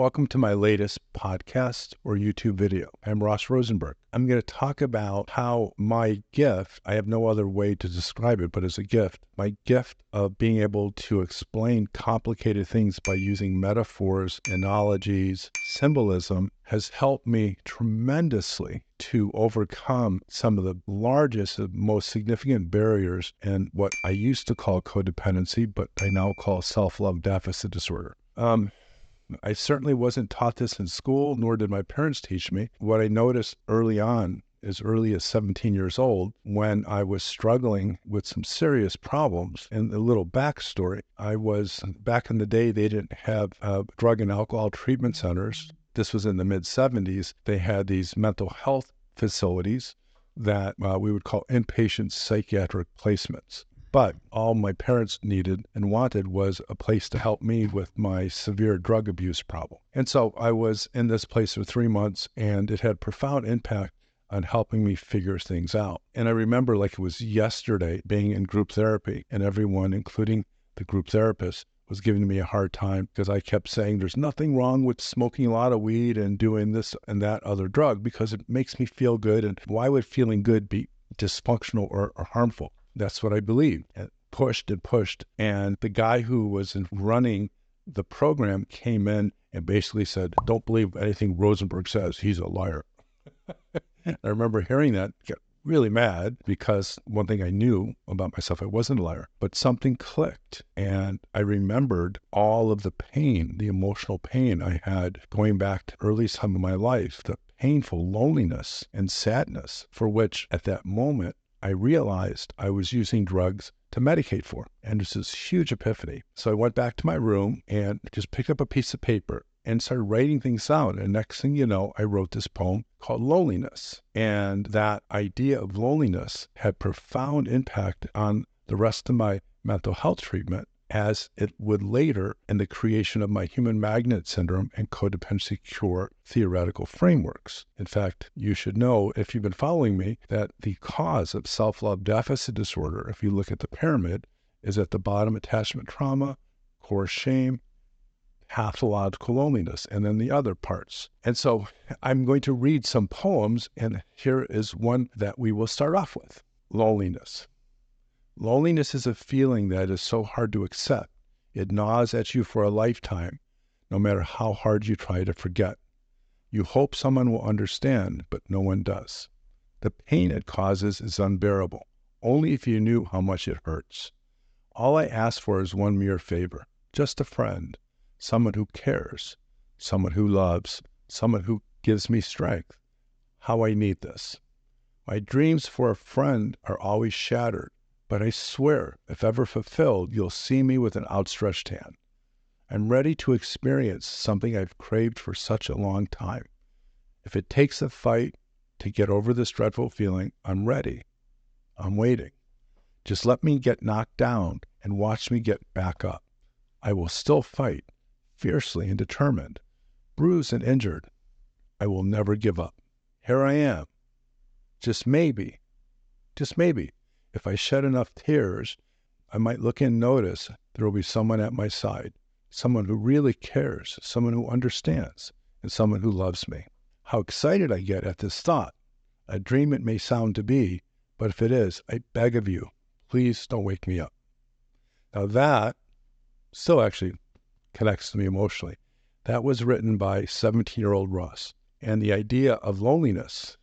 Welcome to my latest podcast or YouTube video. I'm Ross Rosenberg. I'm going to talk about how my gift, I have no other way to describe it but as a gift, my gift of being able to explain complicated things by using metaphors, analogies, symbolism has helped me tremendously to overcome some of the largest and most significant barriers in what I used to call codependency, but I now call self love deficit disorder. Um, I certainly wasn't taught this in school, nor did my parents teach me. What I noticed early on, as early as 17 years old, when I was struggling with some serious problems. And a little backstory I was back in the day, they didn't have uh, drug and alcohol treatment centers. This was in the mid 70s. They had these mental health facilities that uh, we would call inpatient psychiatric placements. But all my parents needed and wanted was a place to help me with my severe drug abuse problem. And so I was in this place for three months, and it had profound impact on helping me figure things out. And I remember like it was yesterday being in group therapy, and everyone, including the group therapist, was giving me a hard time because I kept saying there's nothing wrong with smoking a lot of weed and doing this and that other drug because it makes me feel good. And why would feeling good be dysfunctional or, or harmful? That's what I believed. And pushed and pushed. And the guy who was running the program came in and basically said, Don't believe anything Rosenberg says. He's a liar. I remember hearing that, get really mad because one thing I knew about myself, I wasn't a liar, but something clicked. And I remembered all of the pain, the emotional pain I had going back to early time of my life, the painful loneliness and sadness for which at that moment I realized I was using drugs to medicate for. And it was this huge epiphany. So I went back to my room and just picked up a piece of paper and started writing things out. And next thing you know, I wrote this poem called Loneliness. And that idea of loneliness had profound impact on the rest of my mental health treatment as it would later in the creation of my human magnet syndrome and codependency cure theoretical frameworks. In fact, you should know, if you've been following me, that the cause of self love deficit disorder, if you look at the pyramid, is at the bottom attachment trauma, core shame, pathological loneliness, and then the other parts. And so I'm going to read some poems, and here is one that we will start off with loneliness. Loneliness is a feeling that is so hard to accept. It gnaws at you for a lifetime, no matter how hard you try to forget. You hope someone will understand, but no one does. The pain it causes is unbearable, only if you knew how much it hurts. All I ask for is one mere favor just a friend, someone who cares, someone who loves, someone who gives me strength. How I need this. My dreams for a friend are always shattered but I swear, if ever fulfilled, you'll see me with an outstretched hand. I'm ready to experience something I've craved for such a long time. If it takes a fight to get over this dreadful feeling, I'm ready. I'm waiting. Just let me get knocked down and watch me get back up. I will still fight, fiercely and determined, bruised and injured. I will never give up. Here I am. Just maybe, just maybe, if I shed enough tears, I might look and notice there will be someone at my side, someone who really cares, someone who understands, and someone who loves me. How excited I get at this thought! A dream it may sound to be, but if it is, I beg of you, please don't wake me up. Now that still actually connects to me emotionally. That was written by 17 year old Russ. And the idea of loneliness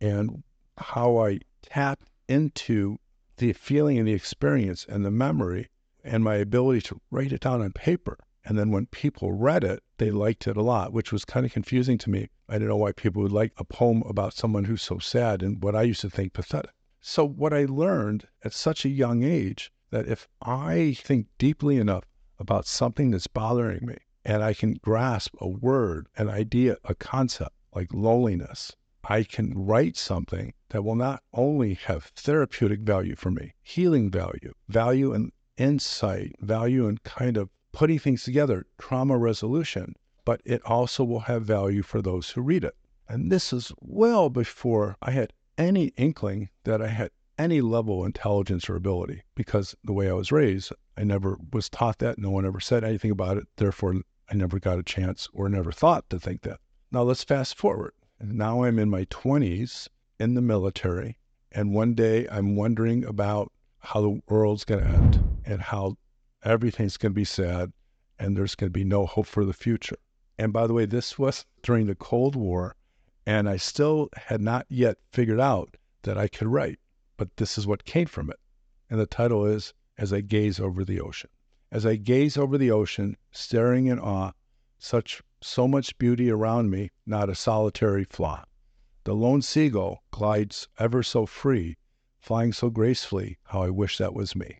and how I tapped into the feeling and the experience and the memory and my ability to write it down on paper. And then when people read it, they liked it a lot, which was kind of confusing to me. I didn't know why people would like a poem about someone who's so sad and what I used to think pathetic. So, what I learned at such a young age that if I think deeply enough about something that's bothering me and I can grasp a word, an idea, a concept like loneliness, I can write something that will not only have therapeutic value for me, healing value, value and insight, value and kind of putting things together, trauma resolution, but it also will have value for those who read it. And this is well before I had any inkling that I had any level of intelligence or ability because the way I was raised, I never was taught that. No one ever said anything about it. Therefore, I never got a chance or never thought to think that. Now let's fast forward. Now I'm in my 20s in the military. And one day I'm wondering about how the world's going to end and how everything's going to be sad and there's going to be no hope for the future. And by the way, this was during the Cold War, and I still had not yet figured out that I could write, but this is what came from it. And the title is As I Gaze Over the Ocean. As I gaze over the ocean, staring in awe, such so much beauty around me, not a solitary flaw. The lone seagull glides ever so free, flying so gracefully, how I wish that was me.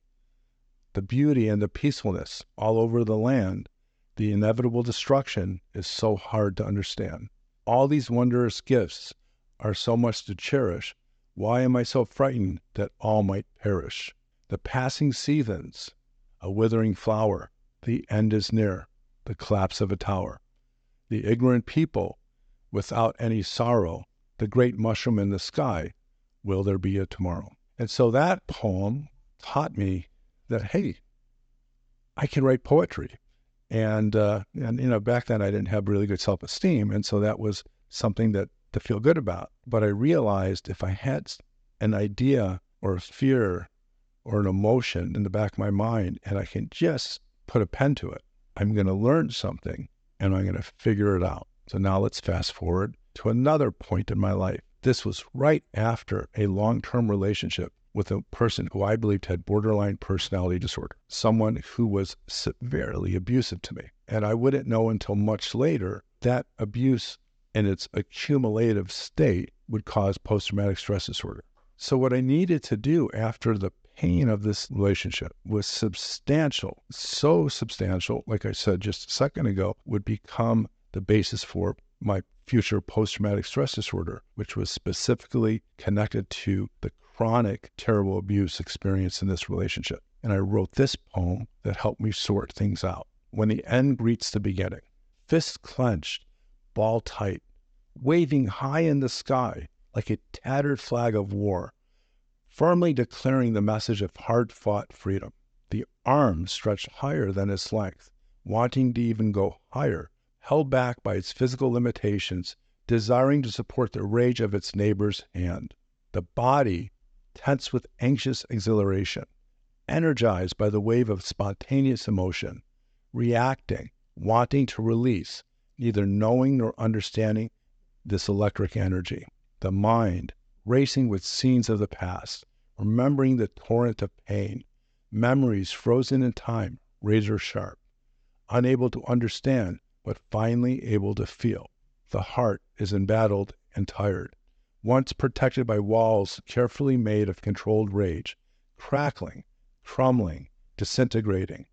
The beauty and the peacefulness all over the land, the inevitable destruction is so hard to understand. All these wondrous gifts are so much to cherish. Why am I so frightened that all might perish? The passing seasons, a withering flower, the end is near, the collapse of a tower. The ignorant people, without any sorrow, the great mushroom in the sky, will there be a tomorrow? And so that poem taught me that, hey, I can write poetry. And, uh, and, you know, back then I didn't have really good self esteem. And so that was something that to feel good about. But I realized if I had an idea or a fear or an emotion in the back of my mind and I can just put a pen to it, I'm going to learn something and I'm going to figure it out. So now let's fast forward to another point in my life. This was right after a long term relationship with a person who I believed had borderline personality disorder, someone who was severely abusive to me. And I wouldn't know until much later that abuse in its accumulative state would cause post traumatic stress disorder. So, what I needed to do after the pain of this relationship was substantial, so substantial, like I said just a second ago, would become the basis for my future post traumatic stress disorder, which was specifically connected to the chronic, terrible abuse experienced in this relationship. And I wrote this poem that helped me sort things out. When the end greets the beginning, fists clenched, ball tight, waving high in the sky like a tattered flag of war, firmly declaring the message of hard fought freedom. The arm stretched higher than its length, wanting to even go higher, held back by its physical limitations, desiring to support the rage of its neighbor's hand. The body tense with anxious exhilaration, energized by the wave of spontaneous emotion, reacting, wanting to release, neither knowing nor understanding this electric energy. The mind, racing with scenes of the past, remembering the torrent of pain, memories frozen in time, razor sharp, unable to understand, but finally able to feel. The heart is embattled and tired, once protected by walls carefully made of controlled rage, crackling, crumbling, disintegrating,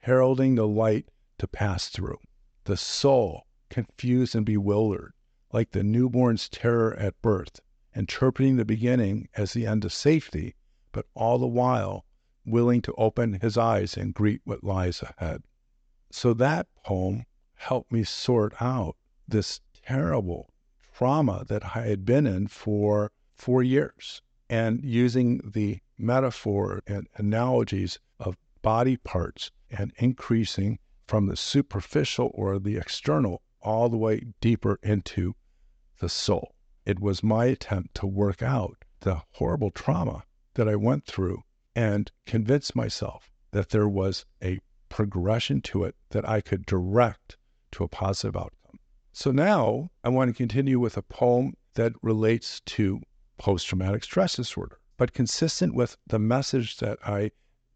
heralding the light to pass through. The soul, confused and bewildered, like the newborn's terror at birth, interpreting the beginning as the end of safety, but all the while willing to open his eyes and greet what lies ahead. So that poem helped me sort out this terrible trauma that I had been in for four years and using the metaphor and analogies of body parts and increasing from the superficial or the external all the way deeper into the soul. It was my attempt to work out the horrible trauma that I went through and convince myself that there was a progression to it that I could direct to a positive outcome. So now I want to continue with a poem that relates to post traumatic stress disorder, but consistent with the message that I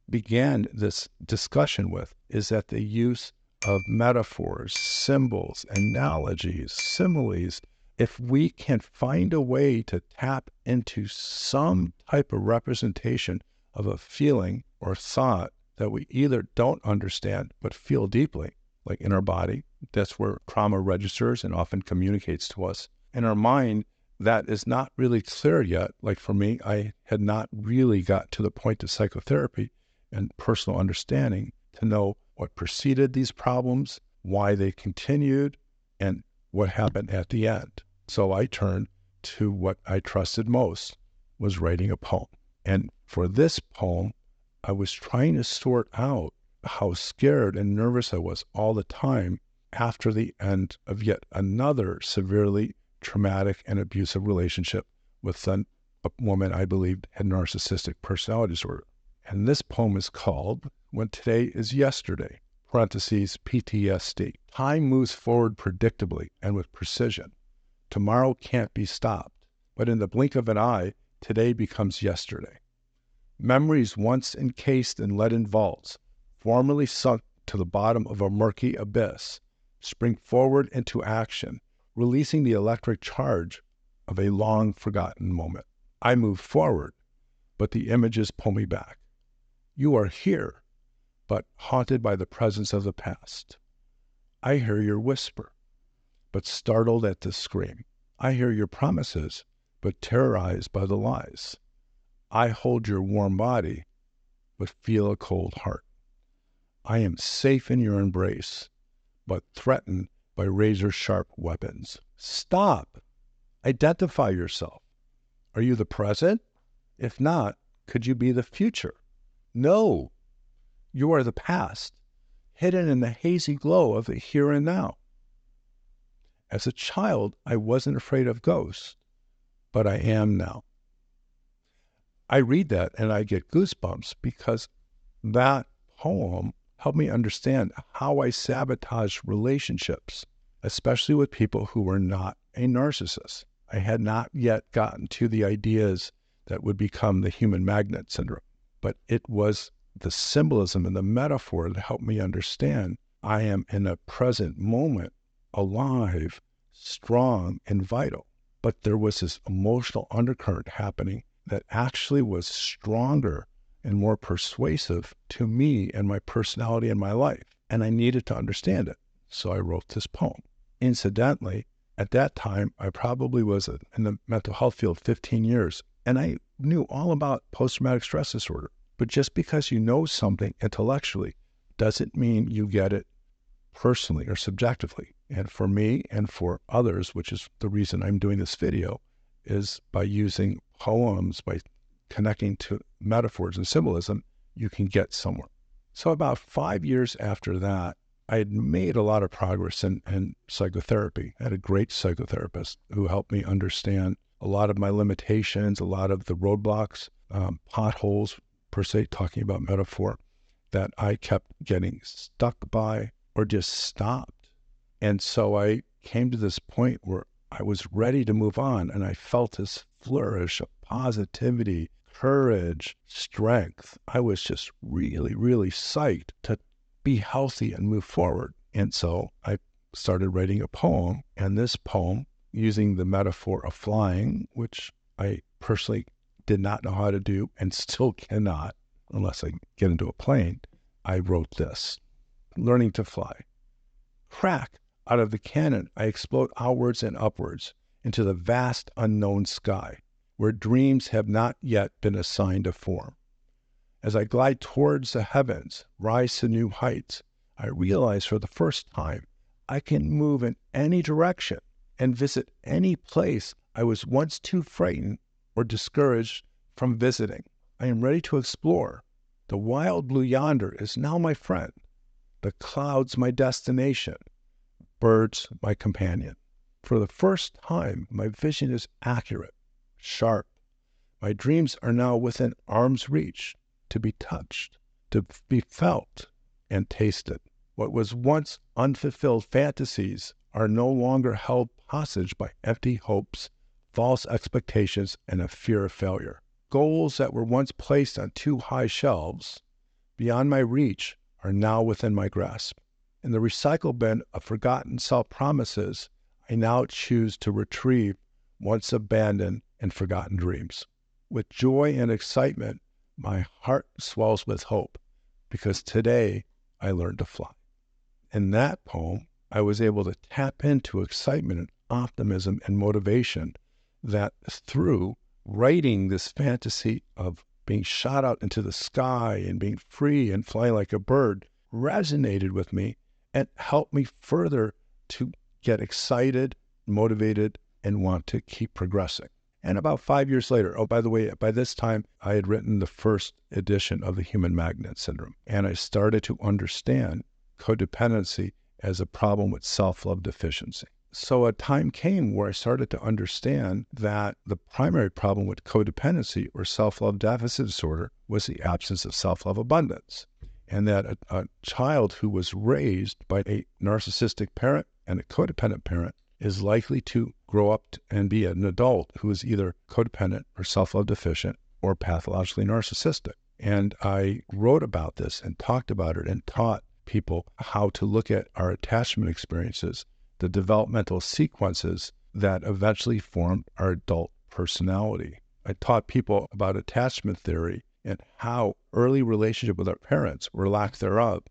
began this discussion with is that the use of metaphors, symbols, analogies, similes, if we can find a way to tap into some type of representation of a feeling or thought that we either don't understand but feel deeply, like in our body, that's where trauma registers and often communicates to us. In our mind, that is not really clear yet. Like for me, I had not really got to the point of psychotherapy and personal understanding to know what preceded these problems, why they continued, and what happened at the end. So I turned to what I trusted most was writing a poem. And for this poem, I was trying to sort out how scared and nervous I was all the time after the end of yet another severely traumatic and abusive relationship with a woman I believed had narcissistic personality disorder. And this poem is called When Today is Yesterday, parentheses PTSD. Time moves forward predictably and with precision. Tomorrow can't be stopped, but in the blink of an eye, today becomes yesterday. Memories once encased in leaden vaults, formerly sunk to the bottom of a murky abyss, spring forward into action, releasing the electric charge of a long forgotten moment. I move forward, but the images pull me back. You are here, but haunted by the presence of the past. I hear your whisper, but startled at the scream. I hear your promises, but terrorized by the lies. I hold your warm body, but feel a cold heart. I am safe in your embrace, but threatened by razor sharp weapons. Stop! Identify yourself. Are you the present? If not, could you be the future? No, you are the past, hidden in the hazy glow of the here and now. As a child, I wasn't afraid of ghosts, but I am now. I read that and I get goosebumps because that poem helped me understand how I sabotage relationships, especially with people who were not a narcissist. I had not yet gotten to the ideas that would become the human magnet syndrome, but it was the symbolism and the metaphor that helped me understand I am in a present moment, alive, strong, and vital. But there was this emotional undercurrent happening that actually was stronger and more persuasive to me and my personality and my life. And I needed to understand it. So I wrote this poem. Incidentally, at that time, I probably was in the mental health field 15 years, and I knew all about post traumatic stress disorder. But just because you know something intellectually doesn't mean you get it personally or subjectively. And for me and for others, which is the reason I'm doing this video, is by using poems, by connecting to metaphors and symbolism, you can get somewhere. So, about five years after that, I had made a lot of progress in, in psychotherapy. I had a great psychotherapist who helped me understand a lot of my limitations, a lot of the roadblocks, um, potholes, per se, talking about metaphor, that I kept getting stuck by or just stopped and so I came to this point where I was ready to move on, and I felt this flourish of positivity, courage, strength. I was just really, really psyched to be healthy and move forward. And so I started writing a poem, and this poem, using the metaphor of flying, which I personally did not know how to do and still cannot unless I get into a plane, I wrote this Learning to Fly. Crack out of the cannon, I explode outwards and upwards into the vast unknown sky, where dreams have not yet been assigned a form. As I glide towards the heavens, rise to new heights, I realize for the first time I can move in any direction and visit any place I was once too frightened or discouraged from visiting. I am ready to explore. The wild blue yonder is now my friend, the clouds my destination, birds my companion. For the first time, my vision is accurate, sharp. My dreams are now within arm's reach, to be touched, to be felt and tasted. What was once unfulfilled fantasies are no longer held hostage by empty hopes, false expectations, and a fear of failure. Goals that were once placed on too high shelves, beyond my reach, are now within my grasp. In the recycle bin of forgotten self promises, I now choose to retrieve once abandoned and forgotten dreams. With joy and excitement, my heart swells with hope because today I learned to fly. In that poem, I was able to tap into excitement and optimism and motivation that through writing this fantasy of being shot out into the sky and being free and flying like a bird resonated with me and helped me further to get excited, motivated, and want to keep progressing. And about five years later, oh, by the way, by this time, I had written the first edition of the Human Magnet Syndrome, and I started to understand codependency as a problem with self love deficiency. So a time came where I started to understand that the primary problem with codependency or self love deficit disorder was the absence of self love abundance. And that a, a, child who was raised by a narcissistic parent and a codependent parent is likely to grow up and be an adult who is either codependent or self love deficient or pathologically narcissistic. And I wrote about this and talked about it and taught people how to look at our attachment experiences the developmental sequences that eventually formed our adult personality. I taught people about attachment theory and how early relationship with our parents or lack thereof,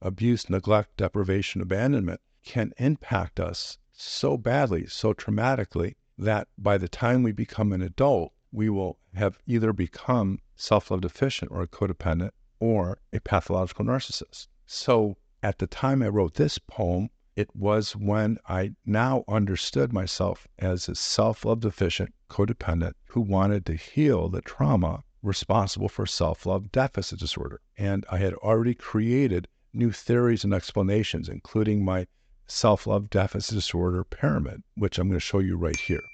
abuse, neglect, deprivation, abandonment can impact us so badly, so traumatically that by the time we become an adult, we will have either become self-love deficient or a codependent or a pathological narcissist. So at the time I wrote this poem, it was when I now understood myself as a self love deficient codependent who wanted to heal the trauma responsible for self love deficit disorder. And I had already created new theories and explanations, including my self love deficit disorder pyramid, which I'm going to show you right here.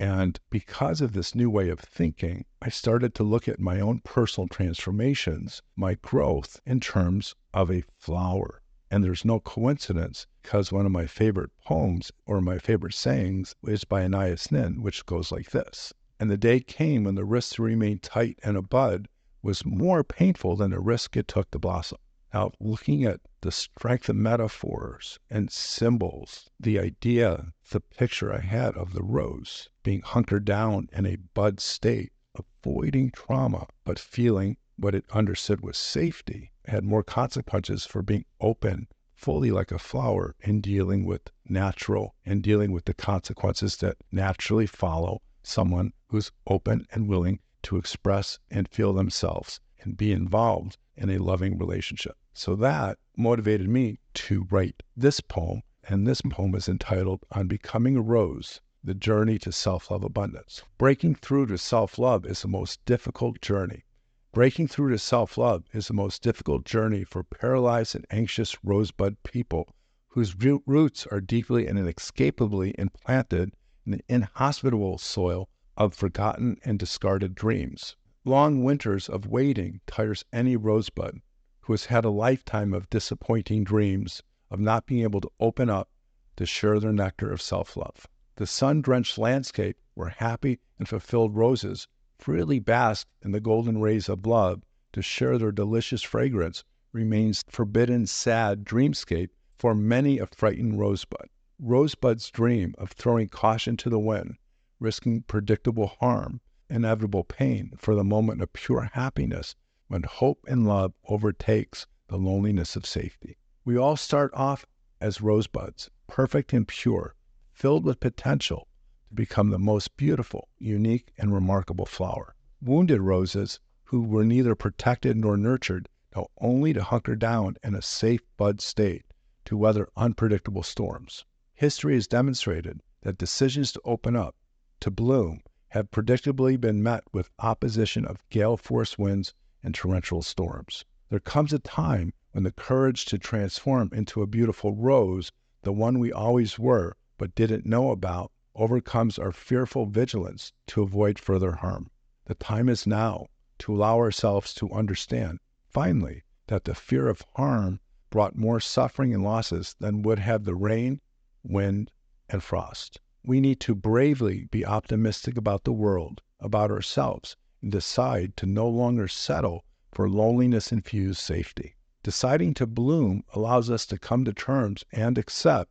And because of this new way of thinking, I started to look at my own personal transformations, my growth in terms of a flower. And there's no coincidence because one of my favorite poems or my favorite sayings is by Anais Nin, which goes like this. And the day came when the risk to remain tight and a bud was more painful than the risk it took to blossom. Now, looking at the strength of metaphors and symbols, the idea, the picture I had of the rose being hunkered down in a bud state, avoiding trauma, but feeling what it understood was safety had more consequences for being open fully like a flower in dealing with natural and dealing with the consequences that naturally follow someone who's open and willing to express and feel themselves and be involved in a loving relationship. So that motivated me to write this poem. And this poem is entitled On Becoming a Rose The Journey to Self Love Abundance. Breaking through to self love is the most difficult journey. Breaking through to self love is the most difficult journey for paralyzed and anxious rosebud people whose roots are deeply and inescapably implanted in the inhospitable soil of forgotten and discarded dreams. Long winters of waiting tires any rosebud who has had a lifetime of disappointing dreams of not being able to open up to share their nectar of self love. The sun drenched landscape where happy and fulfilled roses freely bask in the golden rays of love to share their delicious fragrance remains forbidden, sad dreamscape for many a frightened rosebud. Rosebud's dream of throwing caution to the wind, risking predictable harm, inevitable pain for the moment of pure happiness when hope and love overtakes the loneliness of safety. We all start off as rosebuds, perfect and pure, filled with potential, to become the most beautiful, unique, and remarkable flower. Wounded roses, who were neither protected nor nurtured, know only to hunker down in a safe bud state to weather unpredictable storms. History has demonstrated that decisions to open up, to bloom, have predictably been met with opposition of gale force winds and torrential storms. There comes a time when the courage to transform into a beautiful rose, the one we always were but didn't know about, overcomes our fearful vigilance to avoid further harm. The time is now to allow ourselves to understand, finally, that the fear of harm brought more suffering and losses than would have the rain, wind, and frost. We need to bravely be optimistic about the world, about ourselves, decide to no longer settle for loneliness infused safety. Deciding to bloom allows us to come to terms and accept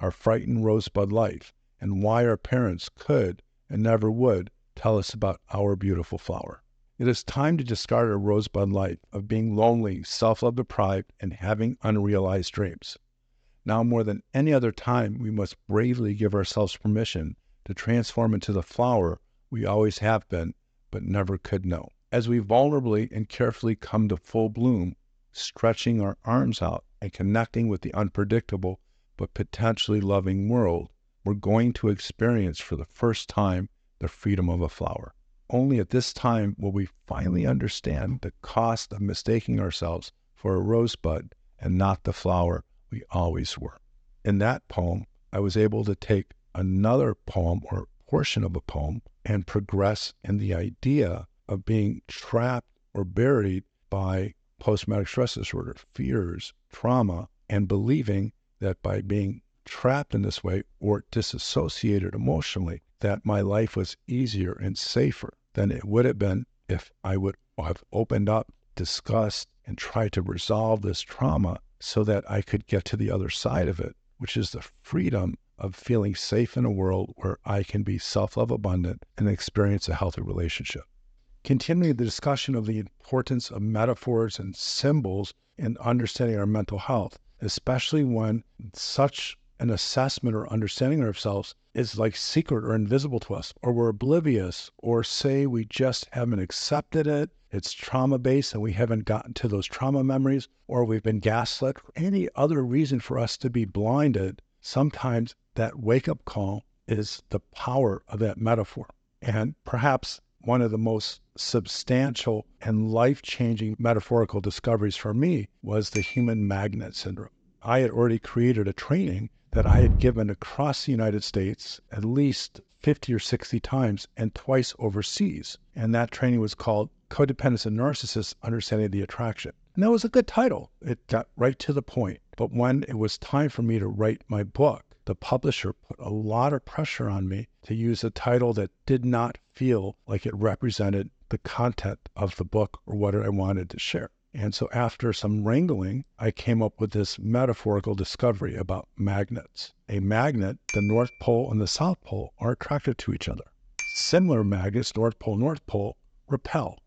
our frightened rosebud life and why our parents could and never would tell us about our beautiful flower. It is time to discard our rosebud life of being lonely, self love deprived, and having unrealized dreams. Now, more than any other time, we must bravely give ourselves permission to transform into the flower we always have been, but never could know. As we vulnerably and carefully come to full bloom, stretching our arms out and connecting with the unpredictable but potentially loving world, we're going to experience for the first time the freedom of a flower. Only at this time will we finally understand the cost of mistaking ourselves for a rosebud and not the flower We always were. In that poem, I was able to take another poem or portion of a poem and progress in the idea of being trapped or buried by post traumatic stress disorder, fears, trauma, and believing that by being trapped in this way or disassociated emotionally, that my life was easier and safer than it would have been if I would have opened up, discussed, and tried to resolve this trauma so that I could get to the other side of it, which is the freedom of feeling safe in a world where I can be self love abundant and experience a healthy relationship. Continuing the discussion of the importance of metaphors and symbols in understanding our mental health, especially when such an assessment or understanding of ourselves is like secret or invisible to us, or we're oblivious, or say we just haven't accepted it, it's trauma based and we haven't gotten to those trauma memories, or we've been gaslit, or any other reason for us to be blinded, sometimes that wake up call is the power of that metaphor. And perhaps one of the most substantial and life changing metaphorical discoveries for me was the human magnet syndrome. I had already created a training that I had given across the United States at least 50 or 60 times and twice overseas. And that training was called Codependence and Narcissists Understanding the Attraction. And that was a good title. It got right to the point. But when it was time for me to write my book, the publisher put a lot of pressure on me to use a title that did not feel like it represented the content of the book or what I wanted to share. And so, after some wrangling, I came up with this metaphorical discovery about magnets. A magnet, the North Pole and the South Pole, are attracted to each other. Similar magnets, North Pole, North Pole, repel.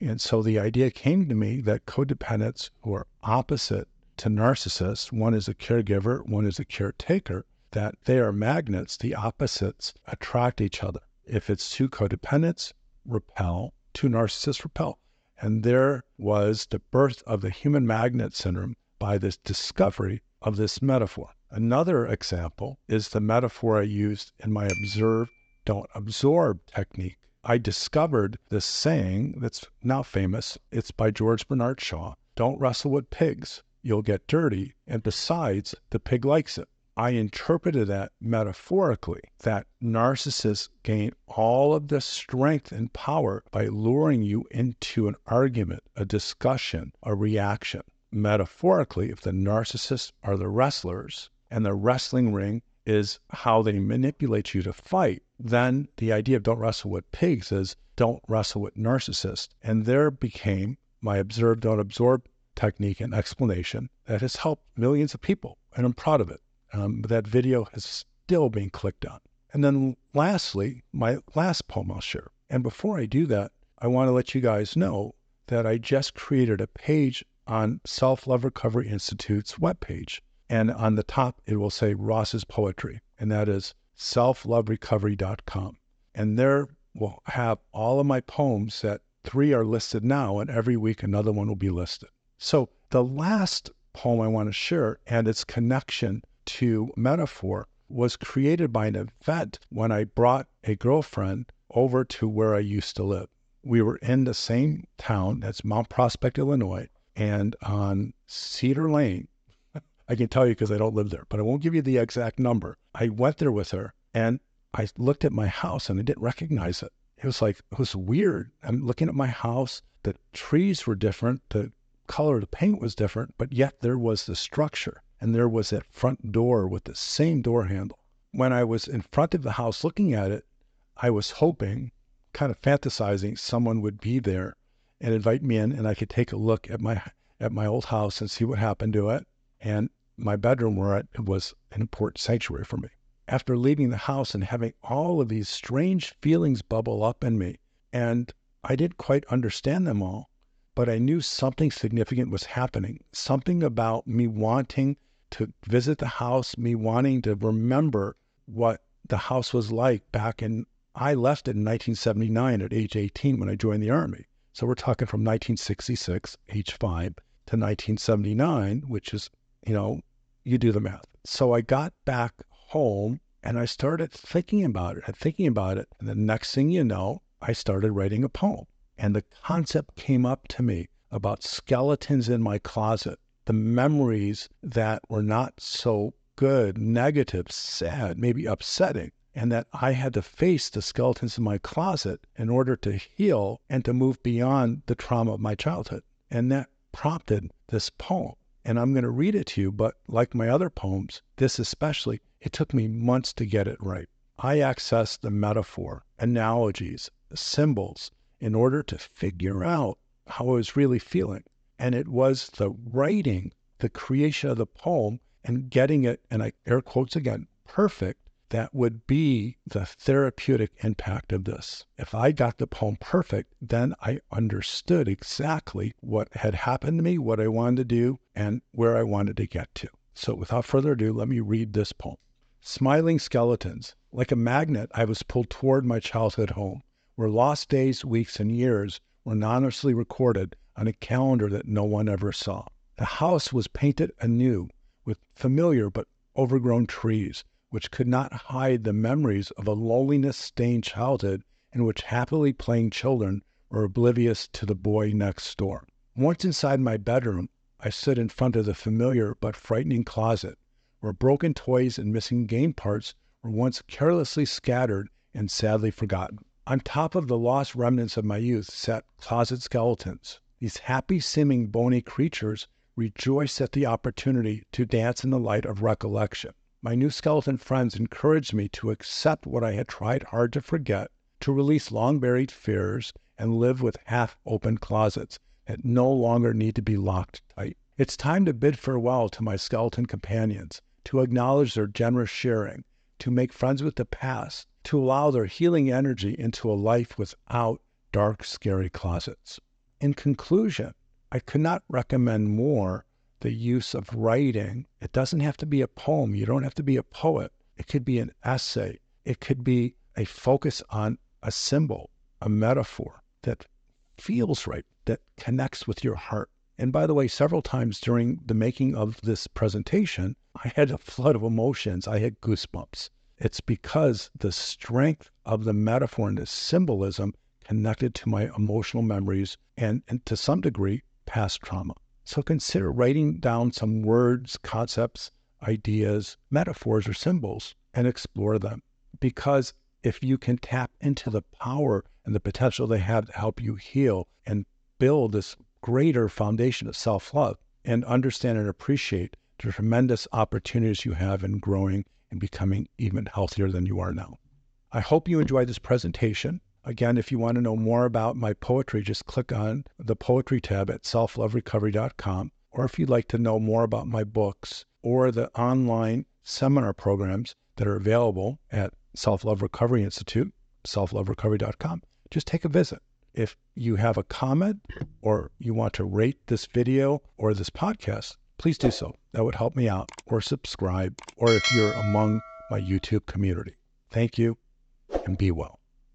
And so the idea came to me that codependents who are opposite to narcissists, one is a caregiver, one is a caretaker, that they are magnets, the opposites attract each other. If it's two codependents, repel, two narcissists repel. And there was the birth of the human magnet syndrome by this discovery of this metaphor. Another example is the metaphor I used in my observe, don't absorb technique. I discovered this saying that's now famous. It's by George Bernard Shaw Don't wrestle with pigs, you'll get dirty. And besides, the pig likes it. I interpreted that metaphorically that narcissists gain all of the strength and power by luring you into an argument, a discussion, a reaction. Metaphorically, if the narcissists are the wrestlers and the wrestling ring is how they manipulate you to fight, then the idea of don't wrestle with pigs is don't wrestle with narcissists. And there became my observe, don't absorb technique and explanation that has helped millions of people. And I'm proud of it. Um, that video is still being clicked on. And then lastly, my last poem I'll share. And before I do that, I want to let you guys know that I just created a page on Self Love Recovery Institute's webpage. And on the top, it will say Ross's Poetry, and that is selfloverecovery.com. And there we'll have all of my poems that three are listed now, and every week another one will be listed. So the last poem I want to share and its connection to metaphor was created by an event when I brought a girlfriend over to where I used to live. We were in the same town, that's Mount Prospect, Illinois, and on Cedar Lane, I can tell you because I don't live there, but I won't give you the exact number. I went there with her and I looked at my house and I didn't recognize it. It was like, it was weird. I'm looking at my house, the trees were different, the color of the paint was different, but yet there was the structure and there was that front door with the same door handle. When I was in front of the house looking at it, I was hoping, kind of fantasizing, someone would be there and invite me in and I could take a look at my at my old house and see what happened to it. And my bedroom where it was an important sanctuary for me. After leaving the house and having all of these strange feelings bubble up in me, and I didn't quite understand them all, but I knew something significant was happening. Something about me wanting to visit the house, me wanting to remember what the house was like back in, I left it in 1979 at age 18 when I joined the Army. So we're talking from 1966, age five, to 1979, which is, you know, you do the math. So I got back home and I started thinking about it and thinking about it. And the next thing you know, I started writing a poem. And the concept came up to me about skeletons in my closet the memories that were not so good, negative, sad, maybe upsetting, and that I had to face the skeletons in my closet in order to heal and to move beyond the trauma of my childhood. And that prompted this poem. And I'm going to read it to you, but like my other poems, this especially, it took me months to get it right. I accessed the metaphor, analogies, symbols in order to figure out how I was really feeling. And it was the writing, the creation of the poem, and getting it, and I air quotes again, perfect, that would be the therapeutic impact of this. If I got the poem perfect, then I understood exactly what had happened to me, what I wanted to do, and where I wanted to get to. So without further ado, let me read this poem. Smiling skeletons. Like a magnet, I was pulled toward my childhood home, where lost days, weeks, and years were anonymously recorded on a calendar that no one ever saw. The house was painted anew with familiar but overgrown trees, which could not hide the memories of a loneliness stained childhood in which happily playing children were oblivious to the boy next door. Once inside my bedroom, I stood in front of the familiar but frightening closet where broken toys and missing game parts were once carelessly scattered and sadly forgotten. On top of the lost remnants of my youth sat closet skeletons. These happy seeming bony creatures rejoiced at the opportunity to dance in the light of recollection. My new skeleton friends encouraged me to accept what I had tried hard to forget, to release long buried fears, and live with half open closets that no longer need to be locked tight. It's time to bid farewell to my skeleton companions to acknowledge their generous sharing, to make friends with the past, to allow their healing energy into a life without dark, scary closets. In conclusion, I could not recommend more the use of writing. It doesn't have to be a poem. You don't have to be a poet. It could be an essay. It could be a focus on a symbol, a metaphor that feels right, that connects with your heart. And by the way, several times during the making of this presentation, I had a flood of emotions. I had goosebumps. It's because the strength of the metaphor and the symbolism connected to my emotional memories and, and to some degree, past trauma. So consider writing down some words, concepts, ideas, metaphors, or symbols and explore them. Because if you can tap into the power and the potential they have to help you heal and build this greater foundation of self love and understand and appreciate the tremendous opportunities you have in growing and becoming even healthier than you are now. I hope you enjoyed this presentation. Again, if you want to know more about my poetry, just click on the poetry tab at selfloverecovery.com. Or if you'd like to know more about my books or the online seminar programs that are available at Self Love Recovery Institute, selfloverecovery.com, just take a visit. If you have a comment or you want to rate this video or this podcast, please do so. That would help me out. Or subscribe, or if you're among my YouTube community. Thank you and be well.